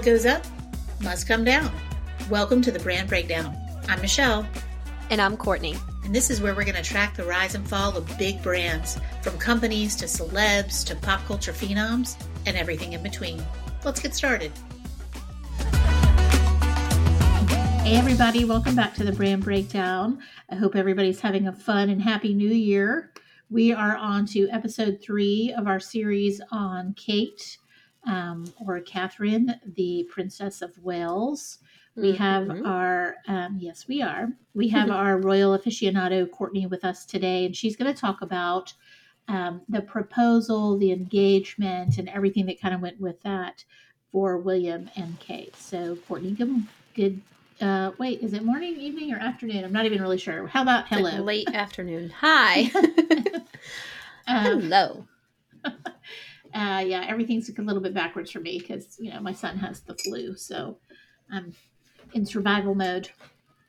What goes up must come down. Welcome to the Brand Breakdown. I'm Michelle. And I'm Courtney. And this is where we're going to track the rise and fall of big brands, from companies to celebs to pop culture phenoms and everything in between. Let's get started. Hey, everybody, welcome back to the Brand Breakdown. I hope everybody's having a fun and happy new year. We are on to episode three of our series on Kate um, or Catherine, the Princess of Wales. We have mm-hmm. our, um, yes, we are. We have our royal aficionado, Courtney, with us today, and she's going to talk about um, the proposal, the engagement, and everything that kind of went with that for William and Kate. So, Courtney, good, good uh, wait, is it morning, evening, or afternoon? I'm not even really sure. How about hello? Like late afternoon. Hi. um, hello. Uh, yeah, everything's a little bit backwards for me because you know my son has the flu, so I'm in survival mode.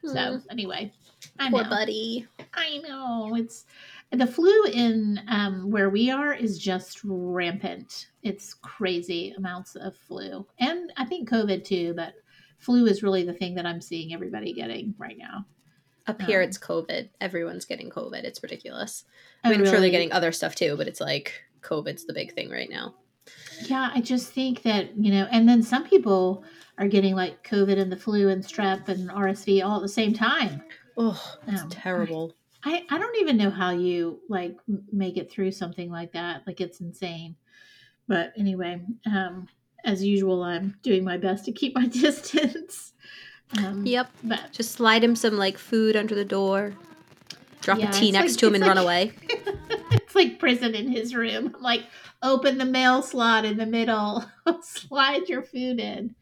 So mm. anyway, I poor know. buddy. I know it's the flu in um, where we are is just rampant. It's crazy amounts of flu, and I think COVID too. But flu is really the thing that I'm seeing everybody getting right now. Up here, um, it's COVID. Everyone's getting COVID. It's ridiculous. I mean, oh, I'm sure they're getting other stuff too, but it's like COVID's the big thing right now. Yeah, I just think that, you know, and then some people are getting like COVID and the flu and strep and RSV all at the same time. Oh, that's um, terrible. I, I don't even know how you like make it through something like that. Like it's insane. But anyway, um, as usual, I'm doing my best to keep my distance. Um, yep. But just slide him some like food under the door, drop yeah, a tea next like, to him, and like, run away. it's like prison in his room. I'm like, open the mail slot in the middle, slide your food in.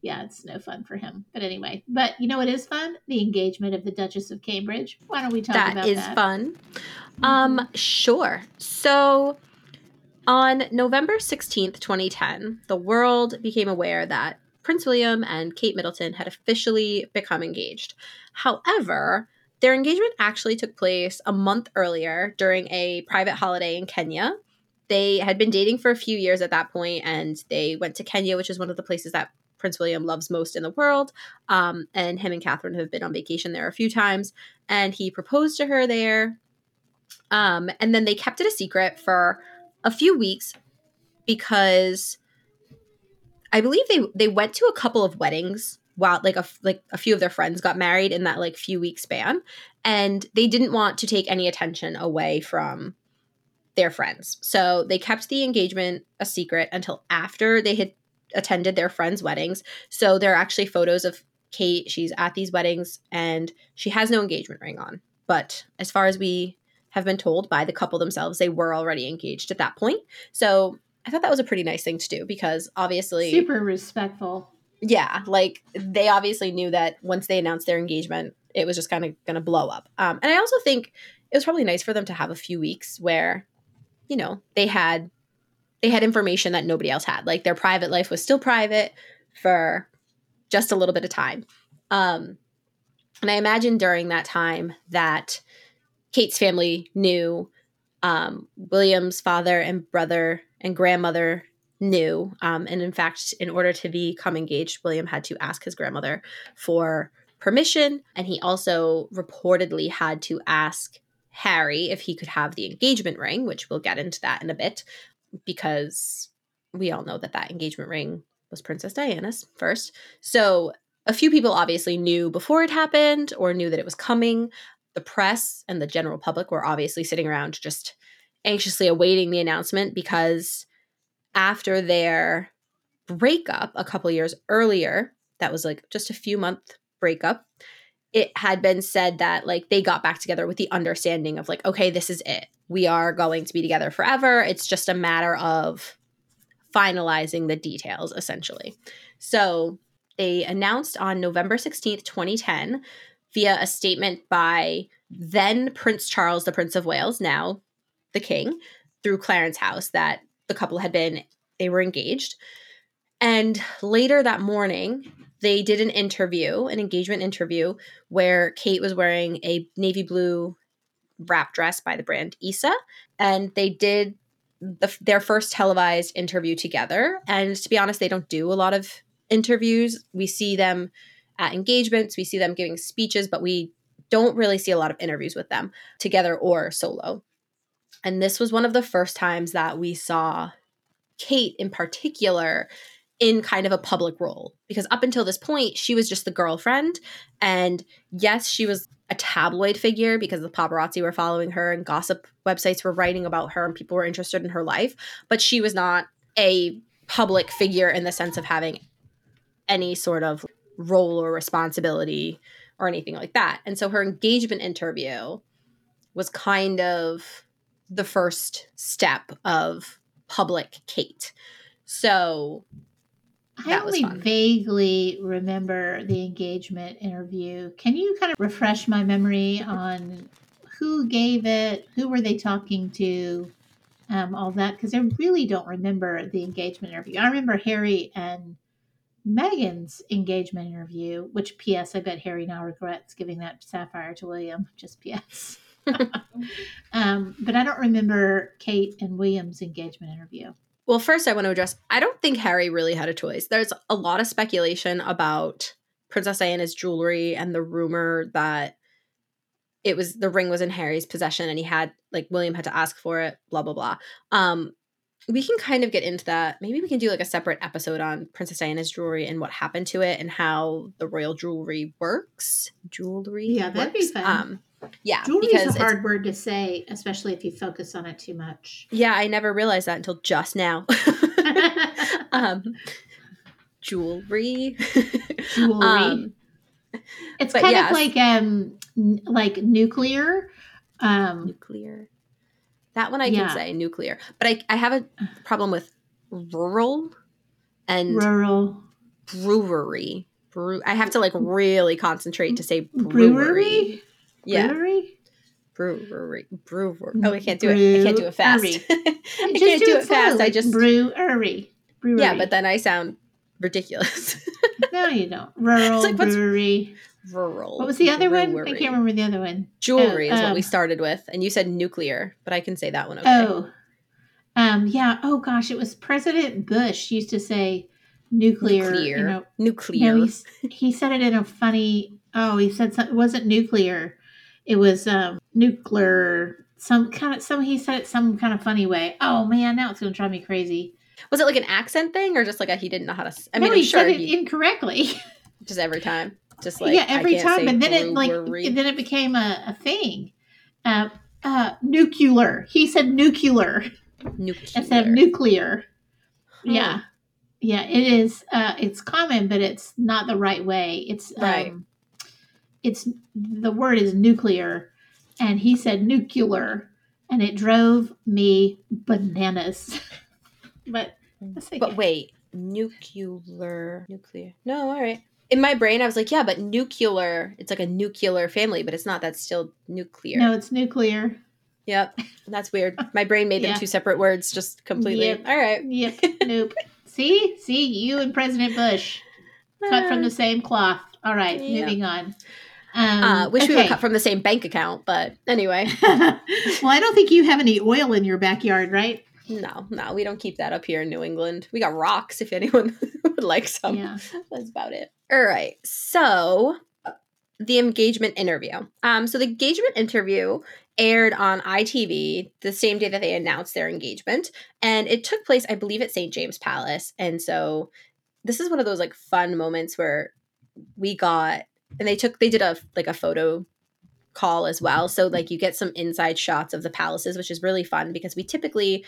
Yeah, it's no fun for him. But anyway, but you know what is fun? The engagement of the Duchess of Cambridge. Why don't we talk that about that? That is fun. Um, sure. So on November 16th, 2010, the world became aware that Prince William and Kate Middleton had officially become engaged. However, their engagement actually took place a month earlier during a private holiday in Kenya. They had been dating for a few years at that point, and they went to Kenya, which is one of the places that Prince William loves most in the world. Um, and him and Catherine have been on vacation there a few times, and he proposed to her there. Um, and then they kept it a secret for a few weeks because I believe they they went to a couple of weddings while like a like a few of their friends got married in that like few week span and they didn't want to take any attention away from their friends. So they kept the engagement a secret until after they had attended their friends' weddings. So there are actually photos of Kate. She's at these weddings and she has no engagement ring on. But as far as we have been told by the couple themselves, they were already engaged at that point. So I thought that was a pretty nice thing to do because obviously super respectful. Yeah, like they obviously knew that once they announced their engagement, it was just kind of going to blow up. Um, and I also think it was probably nice for them to have a few weeks where, you know, they had they had information that nobody else had. Like their private life was still private for just a little bit of time. Um, and I imagine during that time that Kate's family knew um, William's father and brother and grandmother knew. Um, and in fact, in order to become engaged, William had to ask his grandmother for permission. And he also reportedly had to ask Harry if he could have the engagement ring, which we'll get into that in a bit, because we all know that that engagement ring was Princess Diana's first. So a few people obviously knew before it happened or knew that it was coming. The press and the general public were obviously sitting around just anxiously awaiting the announcement because after their breakup a couple years earlier, that was like just a few month breakup, it had been said that like they got back together with the understanding of like, okay, this is it. We are going to be together forever. It's just a matter of finalizing the details, essentially. So they announced on November 16th, 2010, via a statement by then Prince Charles, the Prince of Wales, now the king through Clarence House that the couple had been they were engaged. And later that morning, they did an interview, an engagement interview, where Kate was wearing a navy blue wrap dress by the brand Issa, and they did the, their first televised interview together. And to be honest, they don't do a lot of interviews. We see them at engagements, we see them giving speeches, but we don't really see a lot of interviews with them together or solo. And this was one of the first times that we saw Kate in particular in kind of a public role because up until this point she was just the girlfriend. And yes she was a tabloid figure because the paparazzi were following her and gossip websites were writing about her and people were interested in her life but she was not a public figure in the sense of having any sort of role or responsibility or anything like that. And so her engagement interview was kind of the first step of public Kate. So I only vaguely remember the engagement interview. Can you kind of refresh my memory on who gave it? Who were they talking to? Um, all that because I really don't remember the engagement interview. I remember Harry and Meghan's engagement interview, which P.S. I bet Harry now regrets giving that sapphire to William. Just P.S. um, but I don't remember Kate and William's engagement interview. Well, first, I want to address I don't think Harry really had a choice. There's a lot of speculation about Princess Diana's jewelry and the rumor that it was the ring was in Harry's possession and he had like William had to ask for it, blah blah blah. Um we can kind of get into that. Maybe we can do like a separate episode on Princess Diana's jewelry and what happened to it and how the royal jewelry works. Jewelry. Yeah, that'd be fun. Um, yeah, jewelry is a hard word to say, especially if you focus on it too much. Yeah, I never realized that until just now. um, jewelry. Jewelry. Um, it's kind yes. of like um like nuclear. Um, nuclear. That one I yeah. can say nuclear, but I I have a problem with rural and rural brewery. Brew. I have to like really concentrate to say brewery. brewery? Yeah. Brewery? Brewery. Brewery. Oh, I can't do it. I can't do it fast. I can't do, do, it, fast. I just brewery. Brewery. Yeah, but then I sound ridiculous. no, you don't. Rural like, brewery. Rural. What was the other brewery. one? I can't remember the other one. Jewelry oh, is um, what we um, started with, and you said nuclear, but I can say that one. Okay. Oh, um, yeah. Oh gosh, it was President Bush used to say nuclear. Nuclear. You know, nuclear. No, he, he said it in a funny. Oh, he said something, it wasn't nuclear it was um, nuclear some kind of some he said it some kind of funny way. Oh man now it's gonna drive me crazy. Was it like an accent thing or just like a, he didn't know how to i mean no, he sure said it he, incorrectly. Just every time. Just like yeah every time and then it like then it became a, a thing. Uh, uh nuclear. He said nuclear nuclear. instead of nuclear. Hmm. yeah. Yeah it is uh it's common but it's not the right way. It's right. um it's the word is nuclear and he said nuclear and it drove me bananas. But but wait nuclear nuclear. No all right. In my brain i was like yeah but nuclear it's like a nuclear family but it's not that's still nuclear. No it's nuclear. Yep that's weird. My brain made them yeah. two separate words just completely. Yep. all right. Yep. Nope. See? See? You and president bush. Cut from uh, the same cloth. All right yep. moving on um, uh, wish okay. we were cut from the same bank account, but anyway. well, I don't think you have any oil in your backyard, right? No, no, we don't keep that up here in New England. We got rocks if anyone would like some. Yeah. That's about it. All right. So, the engagement interview. Um, so the engagement interview aired on ITV the same day that they announced their engagement, and it took place, I believe, at St. James Palace. And so, this is one of those like fun moments where we got and they took they did a like a photo call as well. So like you get some inside shots of the palaces which is really fun because we typically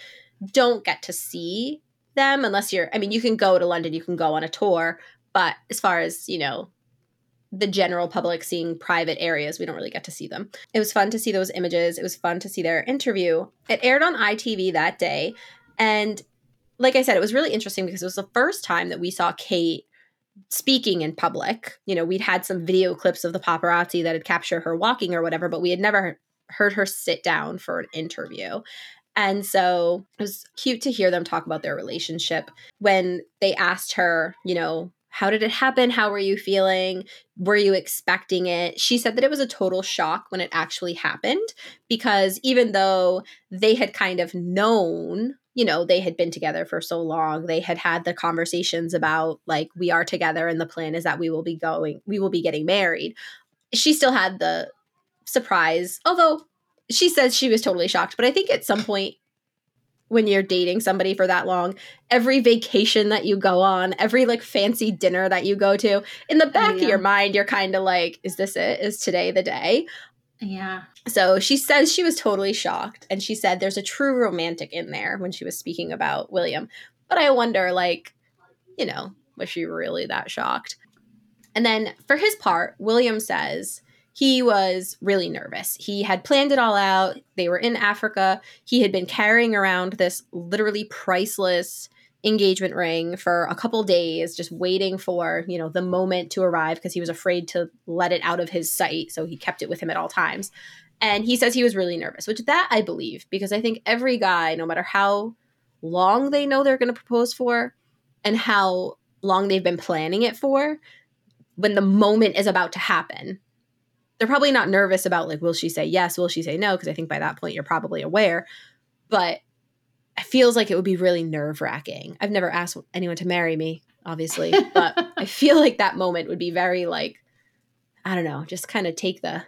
don't get to see them unless you're i mean you can go to london you can go on a tour but as far as you know the general public seeing private areas we don't really get to see them. It was fun to see those images. It was fun to see their interview. It aired on itv that day. And like i said it was really interesting because it was the first time that we saw kate speaking in public. You know, we'd had some video clips of the paparazzi that had captured her walking or whatever, but we had never heard her sit down for an interview. And so it was cute to hear them talk about their relationship when they asked her, you know, how did it happen? How were you feeling? Were you expecting it? She said that it was a total shock when it actually happened because even though they had kind of known you know, they had been together for so long. They had had the conversations about like we are together and the plan is that we will be going we will be getting married. She still had the surprise, although she says she was totally shocked, but I think at some point when you're dating somebody for that long, every vacation that you go on, every like fancy dinner that you go to, in the back yeah. of your mind, you're kind of like, is this it? Is today the day? Yeah. So she says she was totally shocked. And she said there's a true romantic in there when she was speaking about William. But I wonder, like, you know, was she really that shocked? And then for his part, William says he was really nervous. He had planned it all out. They were in Africa. He had been carrying around this literally priceless engagement ring for a couple days just waiting for you know the moment to arrive because he was afraid to let it out of his sight so he kept it with him at all times. And he says he was really nervous which that i believe because i think every guy no matter how long they know they're going to propose for and how long they've been planning it for when the moment is about to happen they're probably not nervous about like will she say yes will she say no? Because i think by that point you're probably aware. But feels like it would be really nerve wracking. I've never asked anyone to marry me, obviously, but I feel like that moment would be very like, I don't know, just kind of take the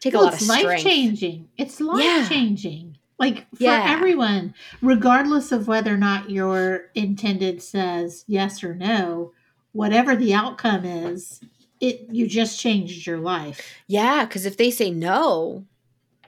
take well, a lot of life changing. It's life changing. Yeah. Like for yeah. everyone, regardless of whether or not your intended says yes or no, whatever the outcome is, it you just changed your life. Yeah, because if they say no,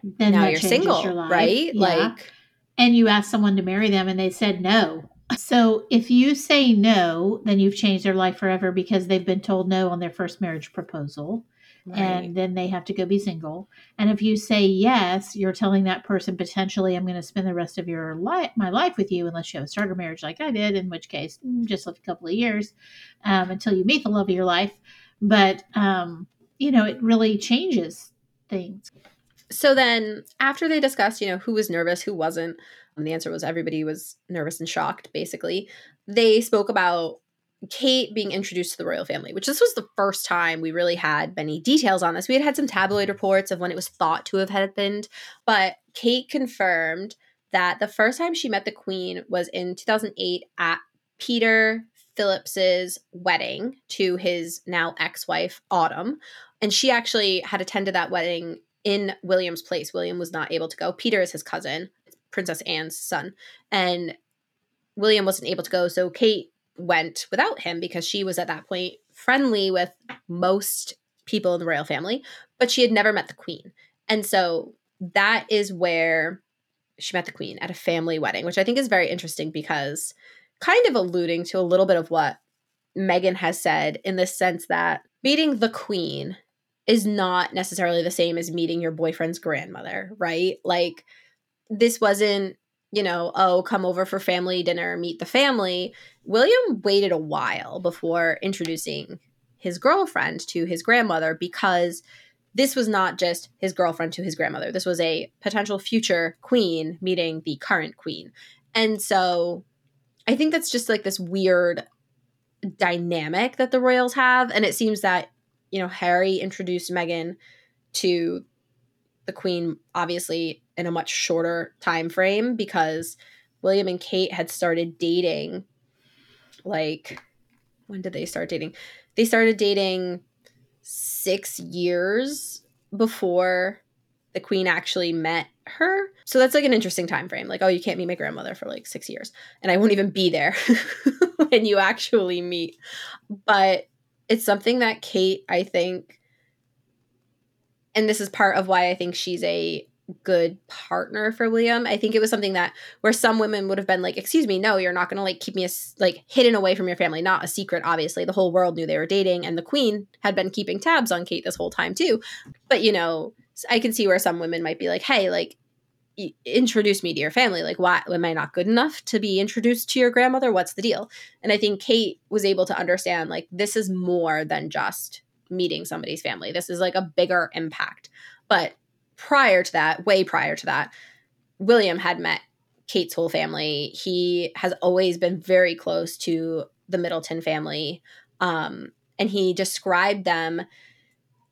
then now you're single, right? Yeah. Like and you ask someone to marry them and they said no. So if you say no, then you've changed their life forever because they've been told no on their first marriage proposal. Right. And then they have to go be single. And if you say yes, you're telling that person potentially, I'm going to spend the rest of your life, my life with you, unless you have a starter marriage like I did, in which case, mm, just a couple of years um, until you meet the love of your life. But, um, you know, it really changes things so then after they discussed, you know, who was nervous, who wasn't, and the answer was everybody was nervous and shocked, basically. They spoke about Kate being introduced to the royal family, which this was the first time we really had many details on this. We had had some tabloid reports of when it was thought to have happened, but Kate confirmed that the first time she met the queen was in 2008 at Peter Phillips's wedding to his now ex-wife Autumn, and she actually had attended that wedding in William's place. William was not able to go. Peter is his cousin, Princess Anne's son. And William wasn't able to go. So Kate went without him because she was at that point friendly with most people in the royal family, but she had never met the queen. And so that is where she met the queen at a family wedding, which I think is very interesting because kind of alluding to a little bit of what Meghan has said in the sense that meeting the queen is not necessarily the same as meeting your boyfriend's grandmother, right? Like this wasn't, you know, oh, come over for family dinner, meet the family. William waited a while before introducing his girlfriend to his grandmother because this was not just his girlfriend to his grandmother. This was a potential future queen meeting the current queen. And so I think that's just like this weird dynamic that the royals have. And it seems that you know, Harry introduced Meghan to the Queen, obviously in a much shorter time frame because William and Kate had started dating. Like, when did they start dating? They started dating six years before the Queen actually met her. So that's like an interesting time frame. Like, oh, you can't meet my grandmother for like six years, and I won't even be there when you actually meet. But it's something that Kate, I think, and this is part of why I think she's a good partner for William. I think it was something that where some women would have been like, "Excuse me, no, you're not going to like keep me a, like hidden away from your family, not a secret obviously. The whole world knew they were dating and the queen had been keeping tabs on Kate this whole time too. But you know, I can see where some women might be like, "Hey, like introduce me to your family. Like why am i not good enough to be introduced to your grandmother? What's the deal? And i think kate was able to understand like this is more than just meeting somebody's family. This is like a bigger impact. But prior to that way prior to that william had met kate's whole family. He has always been very close to the middleton family um, and he described them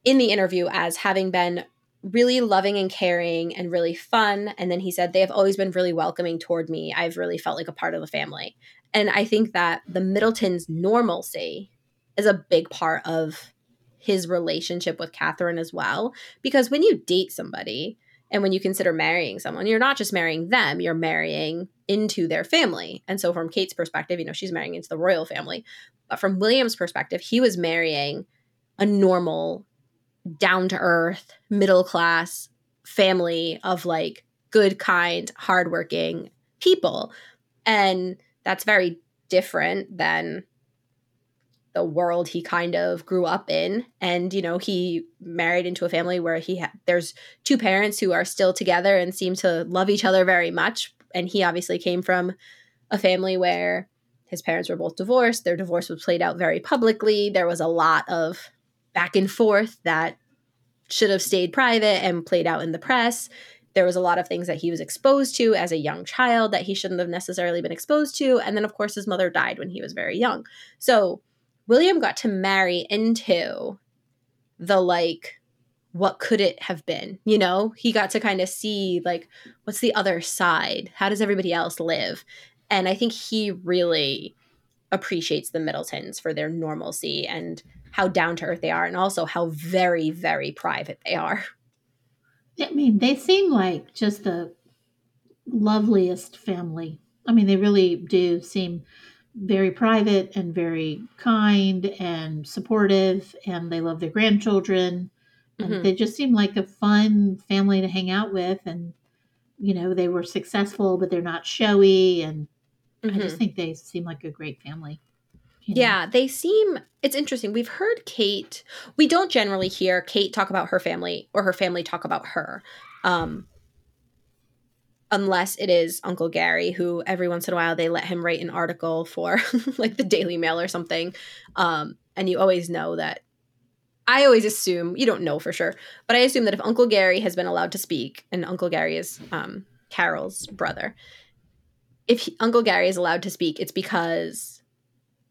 in the interview as having been really loving and caring and really fun. And then he said, they have always been really welcoming toward me. I've really felt like a part of the family. And I think that the Middletons' normalcy is a big part of his relationship with Catherine as well. Because when you date somebody and when you consider marrying someone, you're not just marrying them, you're marrying into their family. And so, from Kate's perspective, you know, she's marrying into the royal family. But from William's perspective, he was marrying a normal, down to earth, middle class family of like good, kind, hardworking people. And that's very different than the world he kind of grew up in. And you know he married into a family where he ha- there's two parents who are still together and seem to love each other very much. And he obviously came from a family where his parents were both divorced. Their divorce was played out very publicly. There was a lot of back and forth that should have stayed private and played out in the press. There was a lot of things that he was exposed to as a young child that he shouldn't have necessarily been exposed to. And then of course his mother died when he was very young. So William got to marry into the like what could it have been you know? He got to kind of see like what's the other side? How does everybody else live? And i think he really appreciates the middletons for their normalcy and how down to earth they are and also how very very private they are. I mean they seem like just the loveliest family. I mean they really do seem very private and very kind and supportive and they love their grandchildren. And mm-hmm. they just seem like a fun family to hang out with. And you know they were successful but they're not showy. And mm-hmm. i just mm-hmm. think they seem like a great family you know? yeah they seem it's interesting we've heard kate we don't generally hear kate talk about her family or her family talk about her um unless it is Uncle Gary, who every once in a while they let him write an article for like the Daily Mail or something. Um, and you always know that. I always assume, you don't know for sure, but I assume that if Uncle Gary has been allowed to speak, and Uncle Gary is um, Carole's brother, if he, Uncle Gary is allowed to speak, it's because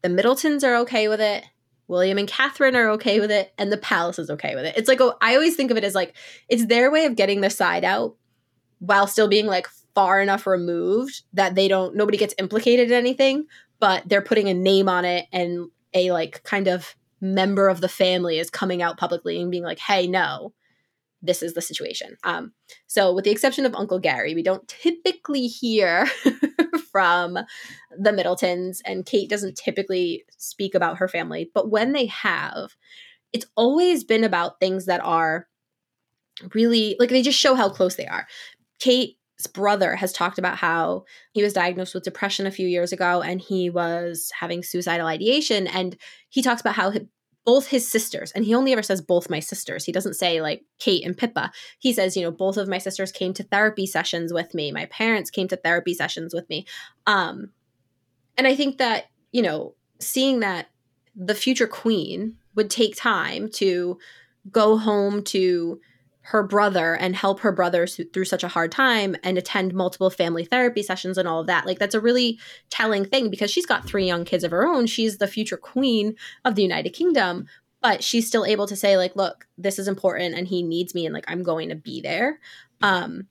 the Middletons are okay with it. William and Catherine are okay with it, and the palace is okay with it. It's like, oh, I always think of it as like, it's their way of getting the side out while still being like far enough removed that they don't nobody gets implicated in anything but they're putting a name on it and a like kind of member of the family is coming out publicly and being like hey no this is the situation um so with the exception of uncle gary we don't typically hear from the middletons and kate doesn't typically speak about her family but when they have it's always been about things that are really like they just show how close they are Kate's brother has talked about how he was diagnosed with depression a few years ago and he was having suicidal ideation. And he talks about how both his sisters, and he only ever says both my sisters. He doesn't say like Kate and Pippa. He says, you know, both of my sisters came to therapy sessions with me. My parents came to therapy sessions with me. Um, and I think that, you know, seeing that the future queen would take time to go home to her brother and help her brother through such a hard time and attend multiple family therapy sessions and all of that. Like that's a really telling thing because she's got three young kids of her own. She's the future queen of the United Kingdom, but she's still able to say like, look, this is important and he needs me and like I'm going to be there. Um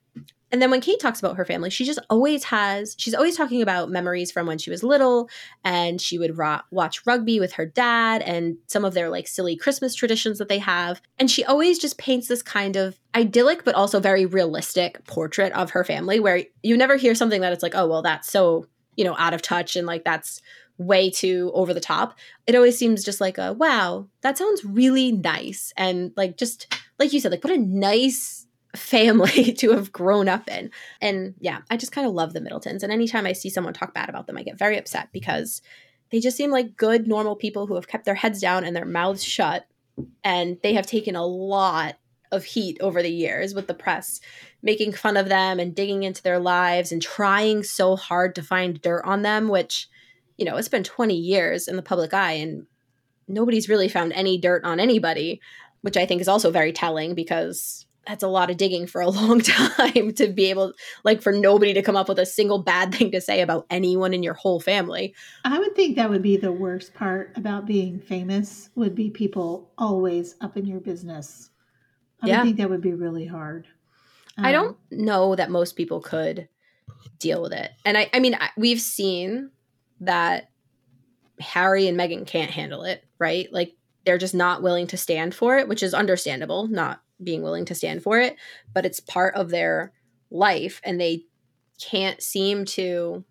and then when Kate talks about her family, she just always has, she's always talking about memories from when she was little and she would ro- watch rugby with her dad and some of their like silly Christmas traditions that they have. And she always just paints this kind of idyllic, but also very realistic portrait of her family where you never hear something that it's like, oh, well, that's so, you know, out of touch and like that's way too over the top. It always seems just like a, wow, that sounds really nice. And like, just like you said, like, what a nice, family to have grown up in. And yeah, I just kind of love the Middletons. And anytime I see someone talk bad about them, I get very upset because they just seem like good, normal people who have kept their heads down and their mouths shut. And they have taken a lot of heat over the years with the press making fun of them and digging into their lives and trying so hard to find dirt on them, which, you know, it's been 20 years in the public eye and nobody's really found any dirt on anybody, which I think is also very telling because that's a lot of digging for a long time to be able like for nobody to come up with a single bad thing to say about anyone in your whole family i would think that would be the worst part about being famous would be people always up in your business I Yeah. would think that would be really hard. I Um, don't know that most people could deal with it. And I, I mean, I, we've seen that Harry and Meghan can't handle it, right? Like they're just not willing to stand for it, which is understandable, not being willing to stand for it, but it's part of their life and they can't seem to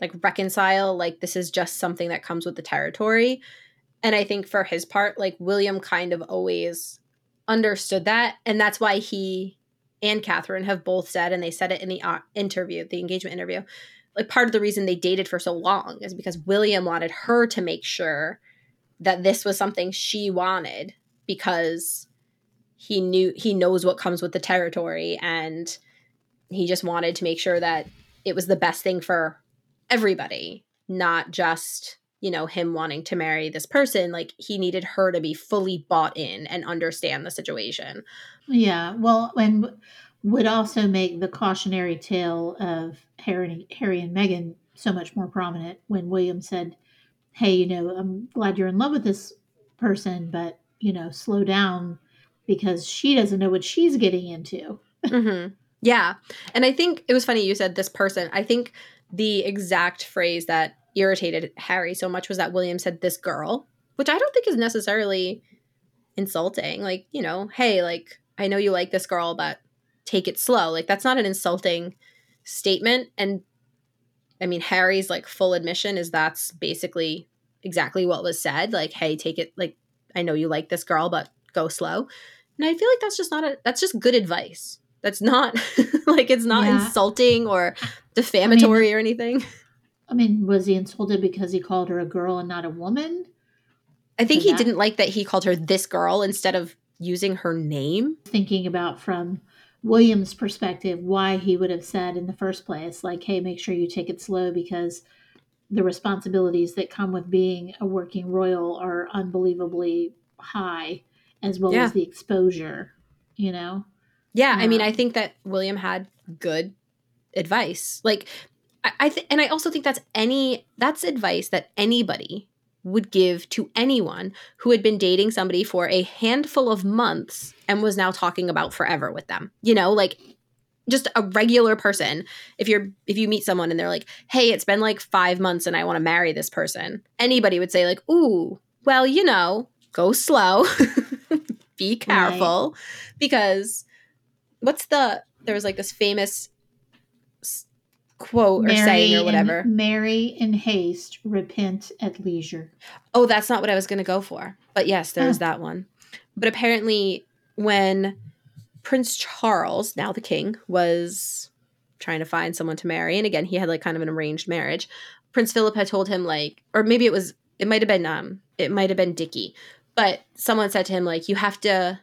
like reconcile like this is just something that comes with the territory. And I think for his part, like William kind of always understood that and that's why he and Catherine have both said, and they said it in the uh, interview, the engagement interview, like part of the reason they dated for so long is because William wanted her to make sure that this was something she wanted because he knew he knows what comes with the territory and he just wanted to make sure that it was the best thing for everybody, not just you know him wanting to marry this person. Like he needed her to be fully bought in and understand the situation. Yeah, well, and would also make the cautionary tale of Harry, Harry and Meghan so much more prominent when William said, "Hey, you know, I'm glad you're in love with this person, but you know, slow down because she doesn't know what she's getting into." hmm Yeah. And I think it was funny you said this person. I think the exact phrase that irritated Harry so much was that William said this girl, which I don't think is necessarily insulting. Like, you know, hey, like, I know you like this girl, but take it slow. Like, that's not an insulting statement. And I mean, Harry's like full admission is that's basically exactly what was said. Like, hey, take it, like, I know you like this girl, but go slow. And I feel like that's just not a, that's just good advice. That's not like it's not Yeah. insulting or defamatory or anything. I mean, was he insulted because he called her a girl and not a woman? I think he that- didn't like that he called her this girl instead of using her name. Thinking about from William's perspective, why he would have said in the first place, like, "Hey, make sure you take it slow," because the responsibilities that come with being a working royal are unbelievably high, as well Yeah. as the exposure. You know, Yeah, I mean, Um, I think that William had good advice. Like, I, I th- and I also think that's any that's advice that anybody would give to anyone who had been dating somebody for a handful of months and was now talking about forever with them. You know, like just a regular person. If you're if you meet someone and they're like, "Hey, it's been like 5 months and I want to marry this person." Anybody would say like, "Ooh, well, you know, go slow. Be careful." Because what's the there was like this famous quote or saying or in- whatever. marry in haste, repent at leisure. Oh, that's not what I was going to go for. But yes, there's Oh. that one. But apparently, when Prince Charles, now the king, was trying to find someone to marry, and again, he had like kind of an arranged marriage, Prince Philip had told him, like, or maybe it was, it might have been, um, it might have been Dickie, but someone said to him, like, you have to,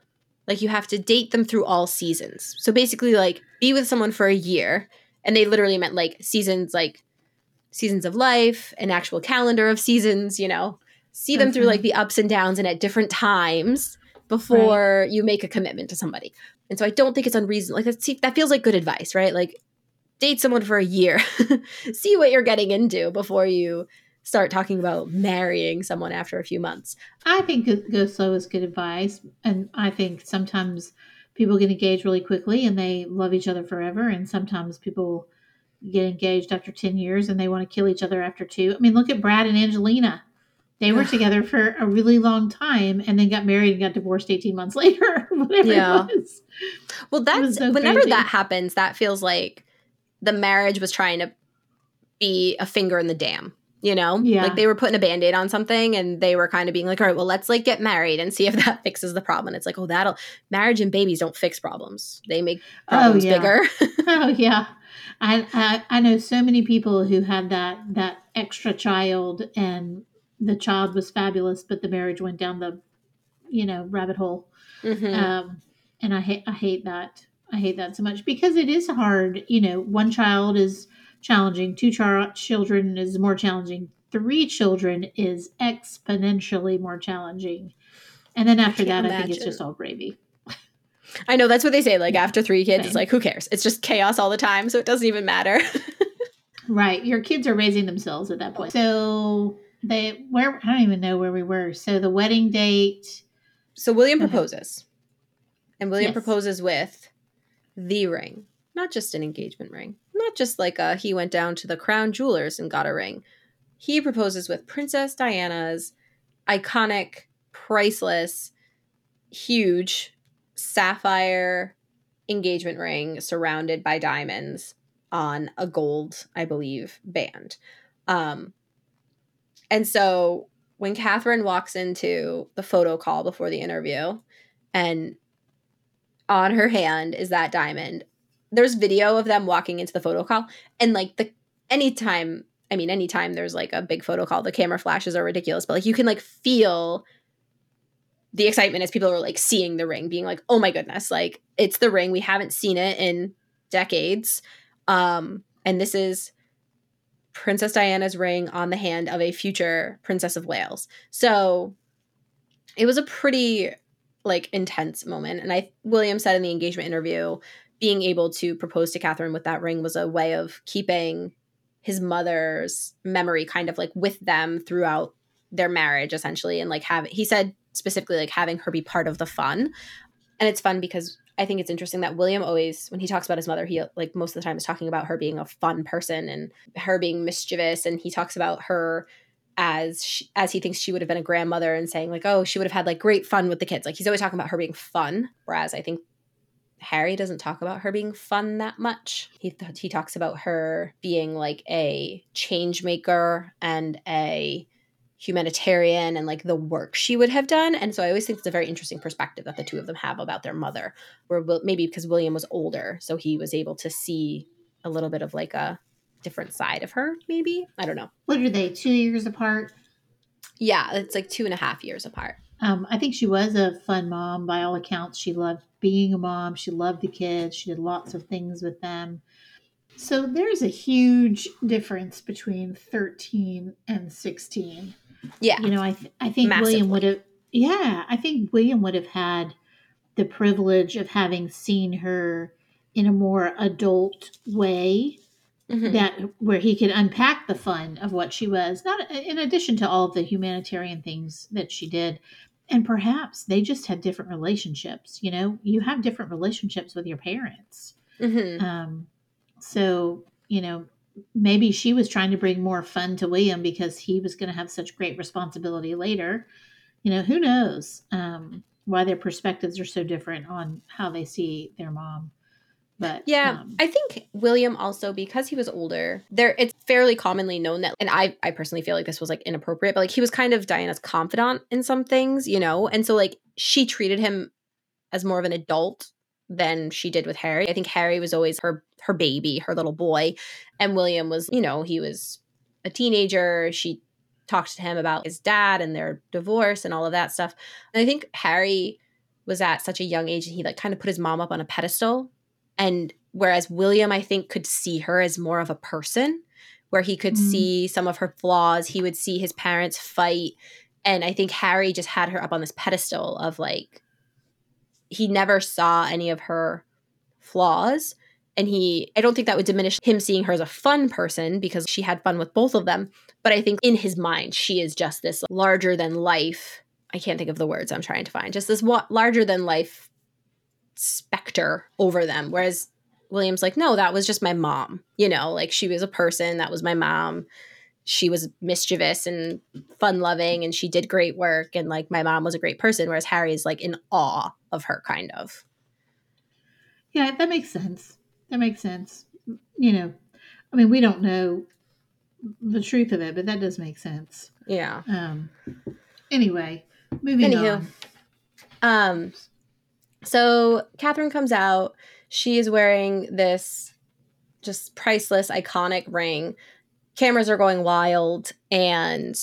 like, you have to date them through all seasons. So basically, like, be with someone for a year. And they literally meant like seasons, like, seasons of life, an actual calendar of seasons, you know, see them through like mm-hmm. the ups and downs and at different times before you make a commitment to somebody. And so I don't think it's unreasonable. Like that, see, that feels like good advice, right? Like date someone for a year, see what you're getting into before you start talking about marrying someone after a few months. I think go- slow is good advice, and I think sometimes people get engaged really quickly and they love each other forever, and sometimes people get engaged after ten years and they want to kill each other after two. I mean, look at Brad and Angelina; they were together for a really long time and then got married and got divorced eighteen months later. Whatever Yeah. it was. Well, that's so whenever crazy. that happens, that feels like the marriage was trying to be a finger in the dam. You know, Yeah. like they were putting a band aid on something and they were kind of being like, all right, well, let's like get married and see if that fixes the problem. And it's like, oh, that'll marriage and babies don't fix problems, they make Oh, problems yeah. bigger. Oh yeah, I, I I know so many people who had that that extra child, and the child was fabulous, but the marriage went down the, you know, rabbit hole. Mhm. Um, and I hate I hate that. I hate that so much because it is hard. You know, one child is challenging, two char- children is more challenging, three children is exponentially more challenging, and then after that, can't I think it's just all gravy. I know that's what they say. Like after three kids, it's like, who cares? It's just chaos all the time. So it doesn't even matter. Right. Your kids are raising themselves at that point. So they where I don't even know where we were. So the wedding date. so William uh-huh. proposes. And William Yes. proposes with the ring, not just an engagement ring, not just like a he went down to the crown jewelers and got a ring. He proposes with Princess Diana's iconic, priceless, huge sapphire engagement ring surrounded by diamonds on a gold, I believe, band. Um, and so when Catherine walks into the photo call before the interview, and on her hand is that diamond, there's video of them walking into the photo call, and like the anytime, I mean, anytime there's like a big photo call, the camera flashes are ridiculous, but like you can like feel the excitement as people are like seeing the ring, being like, oh my goodness, like it's the ring. We haven't seen it in decades. Um, and this is Princess Diana's ring on the hand of a future Princess of Wales. So it was a pretty like intense moment. And I William said in the engagement interview, being able to propose to Catherine with that ring was a way of keeping his mother's memory kind of like with them throughout their marriage essentially and like have he said specifically like having her be part of the fun. And it's fun because i think it's interesting that william always when he talks about his mother he like most of the time is talking about her being a fun person and her being mischievous and he talks about her as she, as he thinks she would have been a grandmother and saying like oh she would have had like great fun with the kids. Like he's always talking about her being fun whereas i think Harry doesn't talk about her being fun that much. He th- he talks about her being like a change maker and a humanitarian and like the work she would have done. And so I always think it's a very interesting perspective that the two of them have about their mother. Where maybe because William was older, so he was able to see a little bit of like a different side of her. Maybe I don't know. What are they? Two years apart. Yeah, it's like two and a half years apart. Um, I think she was a fun mom by all accounts. She loved being a mom. She loved the kids. She did lots of things with them. So there's a huge difference between 13 and 16. Yeah, You know, I th- I think William would have yeah, I think William would have had the privilege of having seen her in a more adult way Mhm. that where he could unpack the fun of what she was not in addition to all of the humanitarian things that she did and perhaps they just had different relationships you know you have different relationships with your parents. Mhm. um so you know maybe she was trying to bring more fun to william because he was going to have such great responsibility later. You know who knows um why their perspectives are so different on how they see their mom but Yeah, um, I think William also because he was older. There, it's fairly commonly known that, and I, I personally feel like this was like inappropriate, but like he was kind of Diana's confidant in some things, you know, and so like she treated him as more of an adult than she did with Harry. I think Harry was always her her baby, her little boy, and William was, you know, he was a teenager. She talked to him about his dad and their divorce and all of that stuff. And I think Harry was at such a young age and he like kind of put his mom up on a pedestal and whereas William, I think, could see her as more of a person, where he could Mm. see some of her flaws, he would see his parents fight. And I think Harry just had her up on this pedestal of like, he never saw any of her flaws. And he, I don't think that would diminish him seeing her as a fun person because she had fun with both of them. But I think in his mind, she is just this larger than life. I can't think of the words I'm trying to find. Just this wa- larger than life specter over them. Whereas William's like, no, that was just my mom. You know, like she was a person. That was my mom. She was mischievous and fun loving and she did great work. And like my mom was a great person. Whereas Harry is like in awe of her, kind of. Yeah, that makes sense. That makes sense. You know, I mean, we don't know the truth of it, but that does make sense. Yeah. Um, anyway, moving Anywho. on. Um, so Catherine comes out. She is wearing this just priceless, iconic ring. Cameras are going wild, and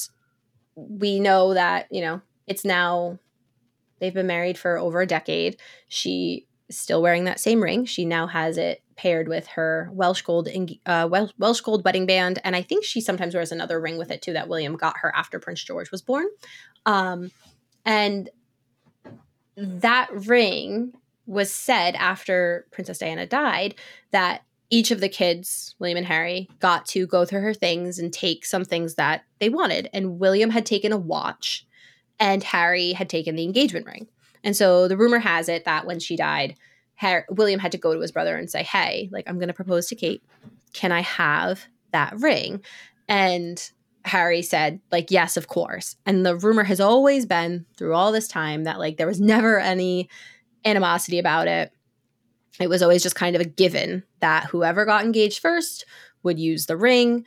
we know that you know it's now. They've been married for over a decade. She is still wearing that same ring. She now has it paired with her Welsh gold uh, Wel- Welsh gold wedding band, and I think she sometimes wears another ring with it too that William got her after Prince George was born. Um, and that ring was said after Princess Diana died that each of the kids, William and Harry, got to go through her things and take some things that they wanted. And William had taken a watch and Harry had taken the engagement ring. And so the rumor has it that when she died, Harry, William had to go to his brother and say, "Hey, like I'm going to propose to Kate. Can I have that ring?" And Harry said, like, yes, of course. And the rumor has always been through all this time that like there was never any animosity about it. It was always just kind of a given that whoever got engaged first would use the ring.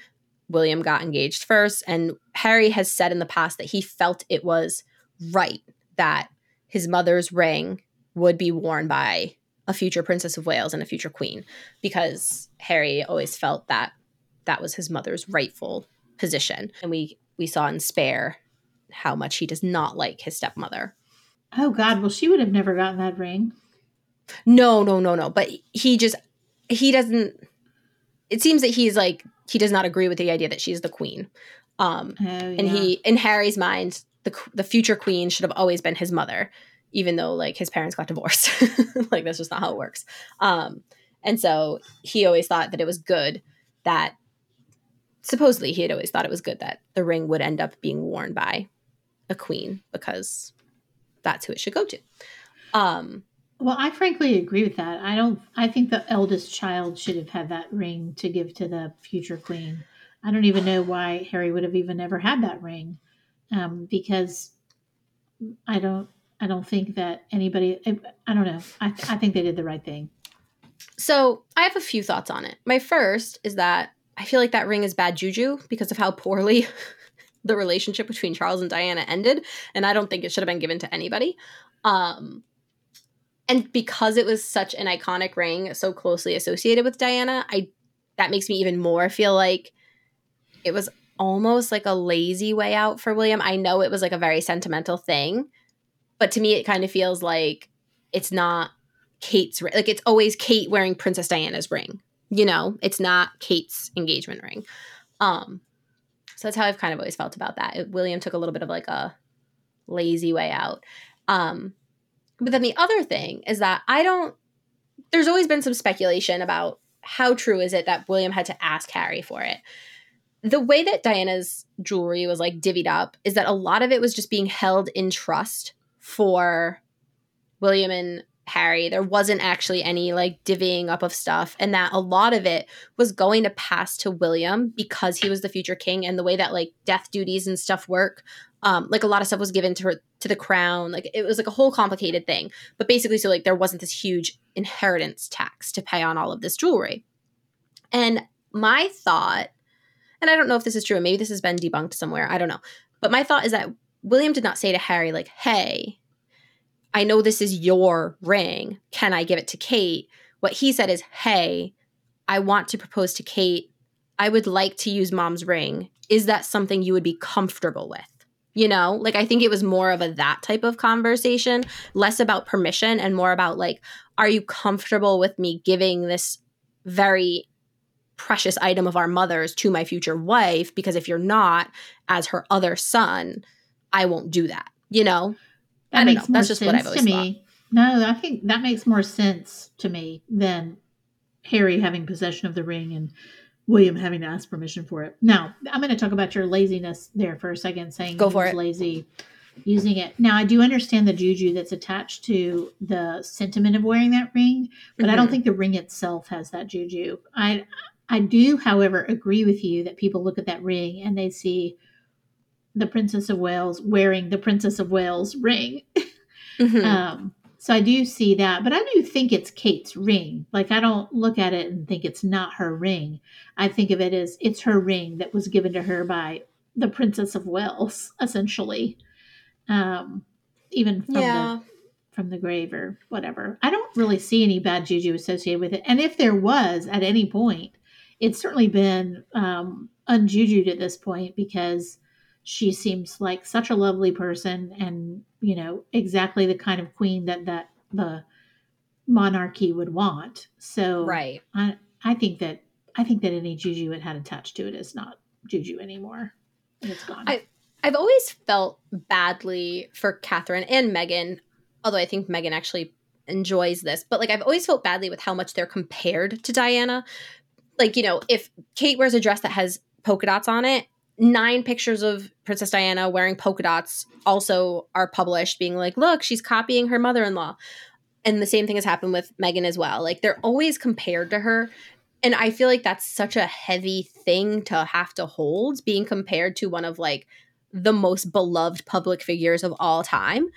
William got engaged first. And Harry has said in the past that he felt it was right that his mother's ring would be worn by a future Princess of Wales and a future Queen because Harry always felt that that was his mother's rightful position. And we we saw in Spare how much he does not like his stepmother. Oh God, well she would have never gotten that ring. No, no, no, no. But he just he doesn't it seems that he's like he does not agree with the idea that she's the queen. Um oh, yeah. and he in Harry's mind the the future queen should have always been his mother even though like his parents got divorced. like that's just not how it works. Um and so he always thought that it was good that supposedly he had always thought it was good that the ring would end up being worn by a queen because that's who it should go to. Um, well, I frankly agree with that. I don't. I think the eldest child should have had that ring to give to the future queen. I don't even know why Harry would have even ever had that ring, um, because I don't. I don't think that anybody. I don't know. I, I think they did the right thing. So I have a few thoughts on it. My first is that I feel like that ring is bad juju because of how poorly the relationship between Charles and Diana ended, and I don't think it should have been given to anybody. Um, and because it was such an iconic ring, so closely associated with Diana, I that makes me even more feel like it was almost like a lazy way out for William. I know it was like a very sentimental thing, but to me, it kind of feels like it's not Kate's like it's always Kate wearing Princess Diana's ring. You know, it's not Kate's engagement ring. Um, so that's how I've kind of always felt about that. It, William took a little bit of like a lazy way out. Um, but then the other thing is that I don't, there's always been some speculation about how true is it that William had to ask Harry for it. The way that Diana's jewelry was like divvied up is that a lot of it was just being held in trust for William and Harry. There wasn't actually any like divvying up of stuff, and that a lot of it was going to pass to William because he was the future king, and the way that like death duties and stuff work. Um, like a lot of stuff was given to her to the crown. Like it was like a whole complicated thing. But basically, so like there wasn't this huge inheritance tax to pay on all of this jewelry. And my thought, and I don't know if this is true, maybe this has been debunked somewhere. I don't know. But my thought is that William did not say to Harry, like, hey, I know this is your ring. Can I give it to Kate? What he said is, Hey, I want to propose to Kate. I would like to use mom's ring. Is that something you would be comfortable with? You know, like I think it was more of a that type of conversation, less about permission and more about like, are you comfortable with me giving this very precious item of our mother's to my future wife? Because if you're not, as her other son, I won't do that, you know? That makes more sense to me. Thought. No, I think that makes more sense to me than Harry having possession of the ring and William having to ask permission for it. Now, I'm going to talk about your laziness there for a second, saying Go for it. lazy using it. Now, I do understand the juju that's attached to the sentiment of wearing that ring, but mm-hmm. I don't mm-hmm. think the ring itself has that juju. I I do, however, agree with you that people look at that ring and they see the Princess of Wales wearing the Princess of Wales ring. Mm-hmm. um, so I do see that, but I do think it's Kate's ring. Like I don't look at it and think it's not her ring. I think of it as it's her ring that was given to her by the Princess of Wales, essentially. Um, even from yeah. the from the grave or whatever. I don't really see any bad juju associated with it. And if there was at any point, it's certainly been um, unjujued at this point because she seems like such a lovely person and you know exactly the kind of queen that that the monarchy would want. So right. I i think that i think that any juju it had attached to it. Is not juju anymore. It's gone. I i've always felt badly for catherine and Meghan, although i think Meghan actually enjoys this but like i've always felt badly with how much they're compared to diana. Like you know if kate wears a dress that has polka dots on it nine pictures of Princess Diana wearing polka dots also are published, being like, look, she's copying her mother in law. And the same thing has happened with Meghan as well. Like they're always compared to her. And I feel like that's such a heavy thing to have to hold, being compared to one of like the most beloved public figures of all time.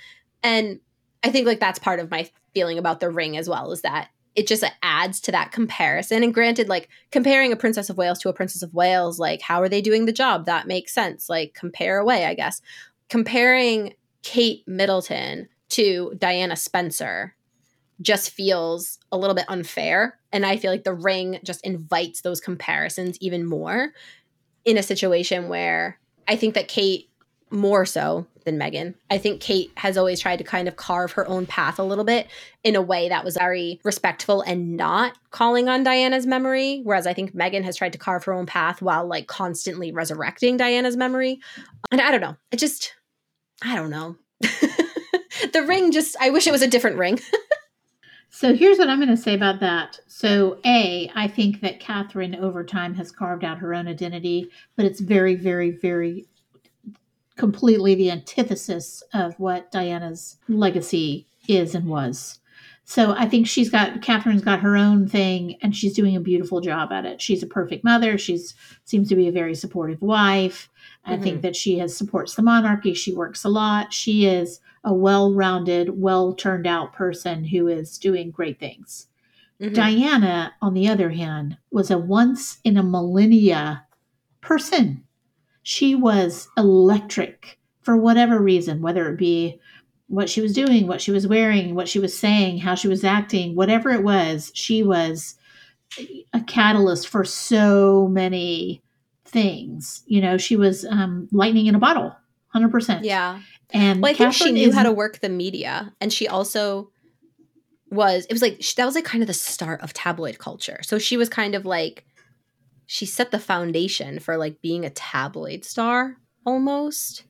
And I think like that's part of my feeling about the ring as well, is that it just adds to that comparison. And granted, like comparing a Princess of Wales to a Princess of Wales, like how are they doing the job? That makes sense. Like compare away, I guess. Comparing Kate Middleton to Diana Spencer just feels a little bit unfair. And I feel like the ring just invites those comparisons even more in a situation where I think that Kate more so than Meghan. I think Kate has always tried to kind of carve her own path a little bit in a way that was very respectful and not calling on Diana's memory. Whereas I think Meghan has tried to carve her own path while like constantly resurrecting Diana's memory. And I don't know. It just, I don't know. the ring just, I wish it was a different ring. so here's what I'm going to say about that. So, A, I think that Catherine over time has carved out her own identity, but it's very, very, very completely the antithesis of what Diana's legacy is and was. So I think she's got Catherine's got her own thing and she's doing a beautiful job at it. She's a perfect mother. She's seems to be a very supportive wife. Mm-hmm. I think mm-hmm. that she has supports the monarchy. She works a lot. She is a well-rounded, well-turned-out person who is doing great things. Mm-hmm. Diana, on the other hand, was a once in a millennia person she was electric for whatever reason, whether it be what she was doing, what she was wearing, what she was saying, how she was acting, whatever it was, she was a catalyst for so many things. You know, she was um, lightning in a bottle, 100%. Yeah. And well, I think she knew is, how to work the media. And she also was, it was like, that was like kind of the start of tabloid culture. So she was kind of like, she set the foundation for like being a tabloid star almost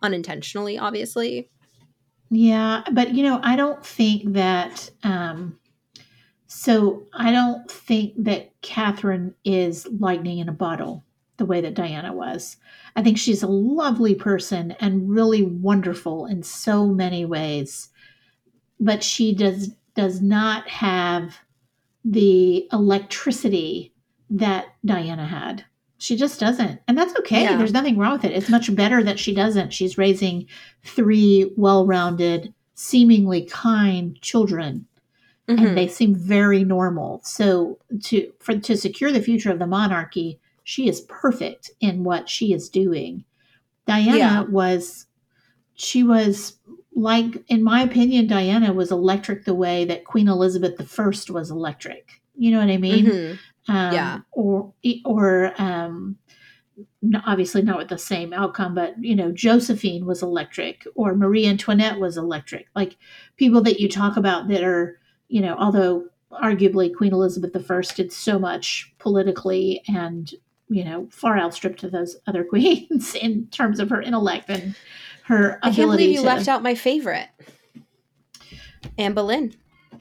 unintentionally obviously. Yeah but you know i don't think that um so i don't think that catherine is lightning in a bottle the way that diana was. I think she's a lovely person and really wonderful in so many ways but she does does not have the electricity that Diana had. She just doesn't. And that's okay. Yeah. There's nothing wrong with it. It's much better that she doesn't. She's raising three well rounded, seemingly kind children. Mm-hmm. And they seem very normal. So to for to secure the future of the monarchy, she is perfect in what she is doing. Diana yeah. was she was like in my opinion Diana was electric the way that Queen Elizabeth I was electric. You know what I mean? Mm-hmm um, yeah. or or um, obviously not with the same outcome, but you know, Josephine was electric, or Marie Antoinette was electric. Like people that you talk about that are, you know, although arguably Queen Elizabeth I did so much politically and you know far outstripped those other queens in terms of her intellect and her I can't believe you to, left out my favorite, Anne Boleyn.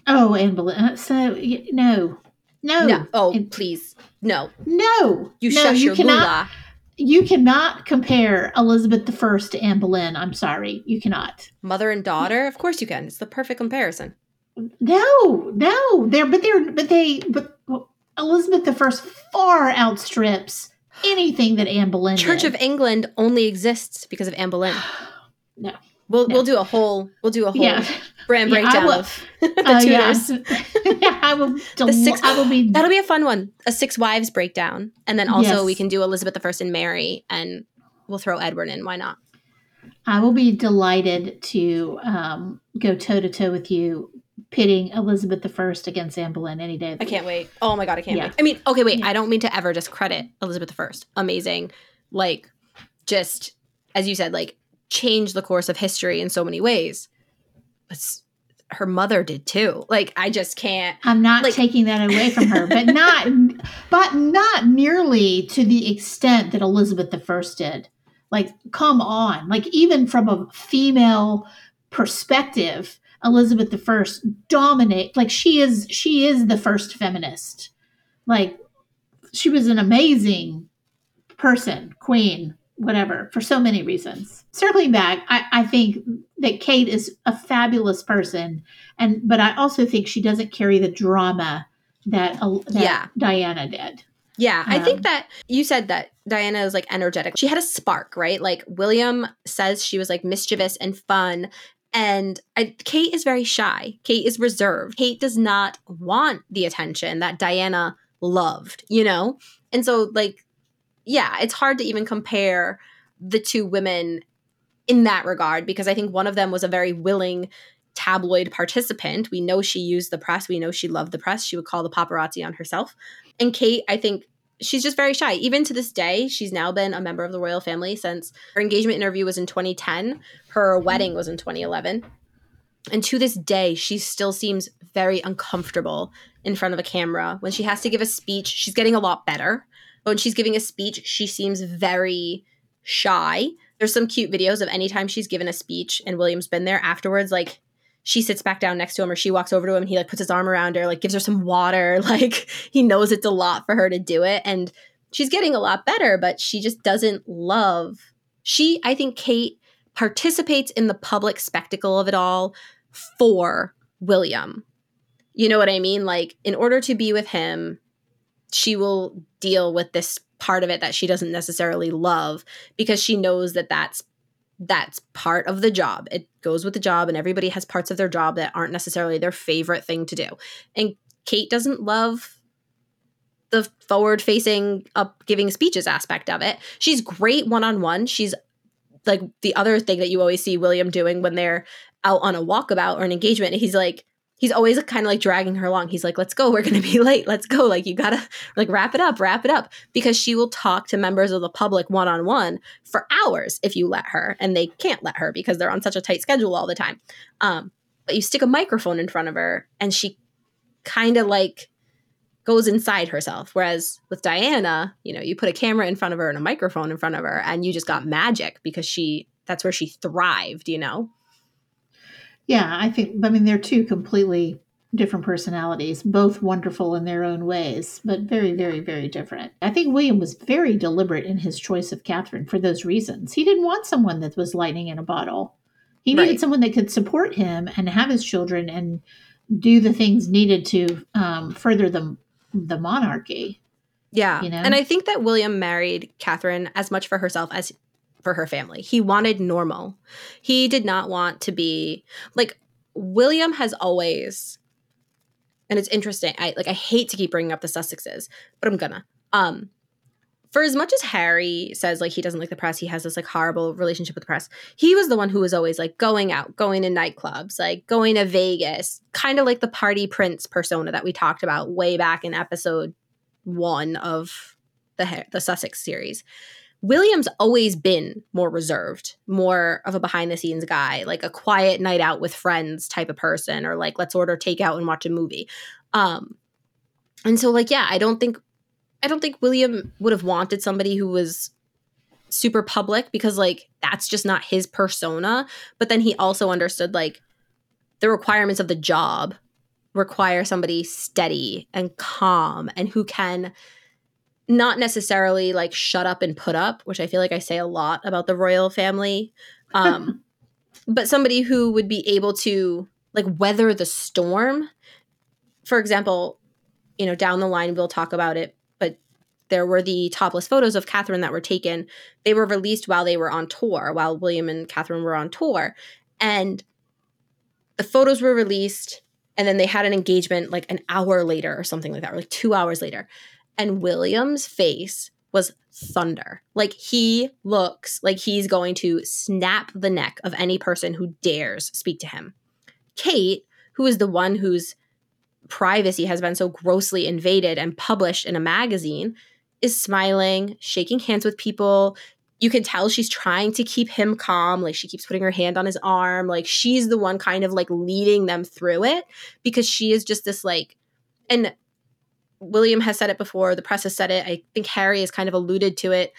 Oh, Anne Boleyn. Uh, so no, no. No. Oh, and, please. No. No. You no, you your cannot, You cannot compare Elizabeth I to Anne Boleyn. I'm sorry. You cannot. Mother and daughter? Of course you can. It's the perfect comparison. No, no. They're but they're but they but well, Elizabeth I far outstrips anything that Anne Boleyn Church did. of England only exists because of Anne Boleyn. no. We'll no. we'll do a whole we'll do a whole yeah. brand breakdown yeah, of the uh, Tudors. Yeah. yeah, I will. Del- the six, I will be. That'll be a fun one. A six wives breakdown, and then also yes. we can do Elizabeth I and Mary, and we'll throw Edward in. Why not? I will be delighted to um, go toe to toe with you, pitting Elizabeth I against Anne Boleyn any day. I can't wait. Oh my god, I can't wait. I mean, okay, wait. I don't mean to ever discredit Elizabeth I. Amazing, like just as you said, like changed the course of history in so many ways. But her mother did too. Like I just can't. I'm not like, taking that away from her, but not, but not nearly to the extent that Elizabeth I did. Like, come on! Like even from a female perspective, Elizabeth I dominate. Like she is, she is the first feminist. Like she was an amazing person, queen, whatever for so many reasons. Circling back, I, I think that Kate is a fabulous person, and but I also think she doesn't carry the drama that, uh, that Yeah. Diana did. Yeah, I Um, think that you said that Diana is like energetic. She had a spark, right? Like William says she was like mischievous and fun. And I, Kate is very shy. Kate is reserved. Kate does not want the attention that Diana loved, you know? And so, like, yeah, it's hard to even compare the two women in that regard because I think one of them was a very willing tabloid participant. We know she used the press. We know she loved the press. She would call the paparazzi on herself. And Kate, I think she's just very shy. Even to this day, she's now been a member of the royal family since her engagement interview was in 2010. Her mm-hmm. wedding was in 2011. And to this day, she still seems very uncomfortable in front of a camera. When she has to give a speech, she's getting a lot better. When she's giving a speech, she seems very shy. There's some cute videos of anytime she's given a speech and William's been there afterwards, like she sits back down next to him or she walks over to him and he like puts his arm around her, like gives her some water. Like he knows it's a lot for her to do it. And she's getting a lot better, but she just doesn't love. She, I think Kate participates in the public spectacle of it all for William. You know what I mean? Like, in order to be with him, she will deal with this part of it that she doesn't necessarily love because she knows that that's that's part of the job. It goes with the job and everybody has parts of their job that aren't necessarily their favorite thing to do. And Kate doesn't love the forward facing up giving speeches aspect of it. She's great one on one. She's like the other thing that you always see William doing when they're out on a walkabout or an engagement. He's like, he's always kind of like dragging her along. He's like, let's go. We're going to be late. Let's go. Like, you got to like wrap it up, wrap it up. Because she will talk to members of the public one on one for hours if you let her. And they can't let her because they're on such a tight schedule all the time. Um, but you stick a microphone in front of her and she kind of like goes inside herself. Whereas with Diana, you know, you put a camera in front of her and a microphone in front of her and you just got magic because she, that's where she thrived, you know? Yeah, I think, I mean, they're two completely different personalities, both wonderful in their own ways, but very, very, very different. I think William was very deliberate in his choice of Catherine for those reasons. He didn't want someone that was lightning in a bottle. He needed Right. someone that could support him and have his children and do the things needed to um, further the the monarchy. Yeah. You know? And I think that William married Catherine as much for herself as for her family. He wanted normal. He did not want to be like William has always and it's interesting. I like I hate to keep bringing up the Sussexes, but I'm gonna. Um for as much as Harry says like he doesn't like the press, he has this like horrible relationship with the press. He was the one who was always like going out, going to nightclubs, like going to Vegas, kind of like the party prince persona that we talked about way back in episode one of the the Sussex series. William's always been more reserved, more of a behind the scenes guy, like a quiet night out with friends type of person, or like let's order takeout and watch a movie. Um, and so like yeah, I don't think I don't think William would have wanted somebody who was super public because like that's just not his persona. But then he also understood like the requirements of the job require somebody steady and calm and who can not necessarily like shut up and put up, which I feel like I say a lot about the royal family. Um, but somebody who would be able to like weather the storm. For example, you know, down the line we'll talk about it, but there were the topless photos of Catherine that were taken. They were released while they were on tour, while William and Catherine were on tour. And the photos were released and then they had an engagement like an hour later or something like that, or like two hours later. And William's face was thunder. Like he looks like he's going to snap the neck of any person who dares speak to him. Kate, who is the one whose privacy has been so grossly invaded and published in a magazine, is smiling, shaking hands with people. You can tell she's trying to keep him calm. Like she keeps putting her hand on his arm. Like she's the one kind of like leading them through it because she is just this like, and William has said it before, the press has said it. I think Harry has kind of alluded to it.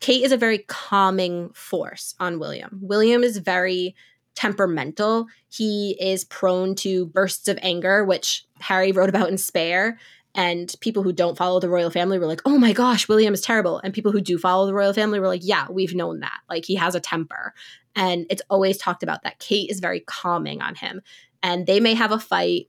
Kate is a very calming force on William. William is very temperamental. He is prone to bursts of anger, which Harry wrote about in Spare. And people who don't follow the royal family were like, oh my gosh, William is terrible. And people who do follow the royal family were like, yeah, we've known that. Like he has a temper. And it's always talked about that Kate is very calming on him. And they may have a fight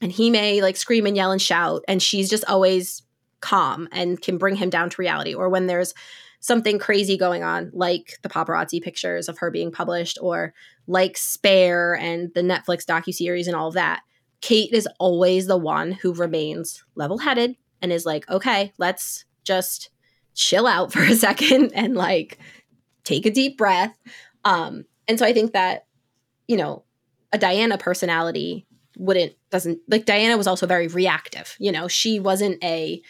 and he may like scream and yell and shout. And she's just always calm and can bring him down to reality. Or when there's something crazy going on, like the paparazzi pictures of her being published, or like Spare and the Netflix docu-series and all of that Kate is always the one who remains level headed and is like, okay, let's just chill out for a second and like take a deep breath. Um, and so I think that, you know, a Diana personality wouldn't, doesn't, like Diana was also very reactive. You know, she wasn't a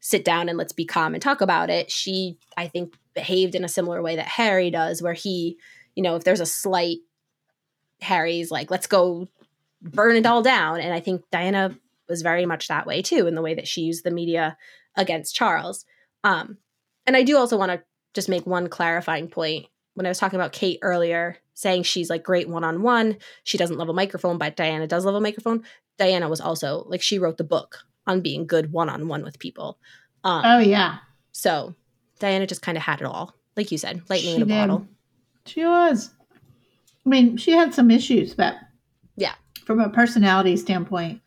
sit down and let's be calm and talk about it. She, I think, behaved in a similar way that Harry does, where he, you know, if there's a slight, Harry's like, let's go burn it all down. And I think Diana was very much that way too, in the way that she used the media against Charles. Um, and I do also want to just make one clarifying point. When I was talking about Kate earlier, saying she's like great one on one, she doesn't love a microphone, but Diana does love a microphone. Diana was also like she wrote the book on being good one on one with people. Um, oh yeah. So Diana just kind of had it all, like you said, lightning she in a did. bottle. She was. I mean, she had some issues, but yeah, from a personality standpoint,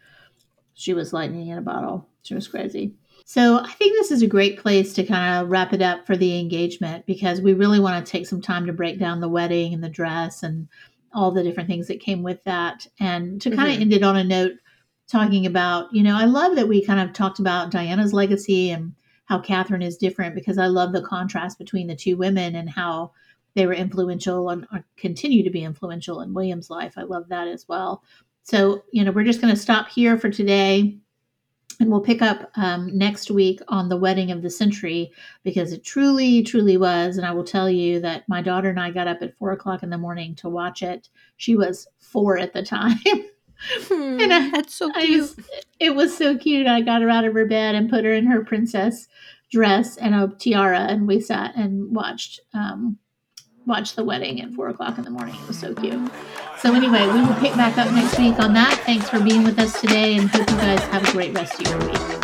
she was lightning in a bottle. She was crazy. So I think this is a great place to kind of wrap it up for the engagement because we really want to take some time to break down the wedding and the dress and all the different things that came with that. And to kind mm-hmm. of end it on a note talking about, you know, I love that we kind of talked about Diana's legacy and how Catherine is different because I love the contrast between the two women and how they were influential and continue to be influential in William's life. I love that as well. So, you know, we're just going to stop here for today and we'll pick up um, next week on the wedding of the century because it truly, truly was. And I will tell you that my daughter and I got up at four o'clock in the morning to watch it. She was four at the time. Hmm, and I, that's so cute. It was so cute. I got her out of her bed and put her in her princess dress and a tiara, and we sat and watched um, watched the wedding at four o'clock in the morning. It was so cute. So anyway, we will pick back up next week on that. Thanks for being with us today and hope you guys have a great rest of your week.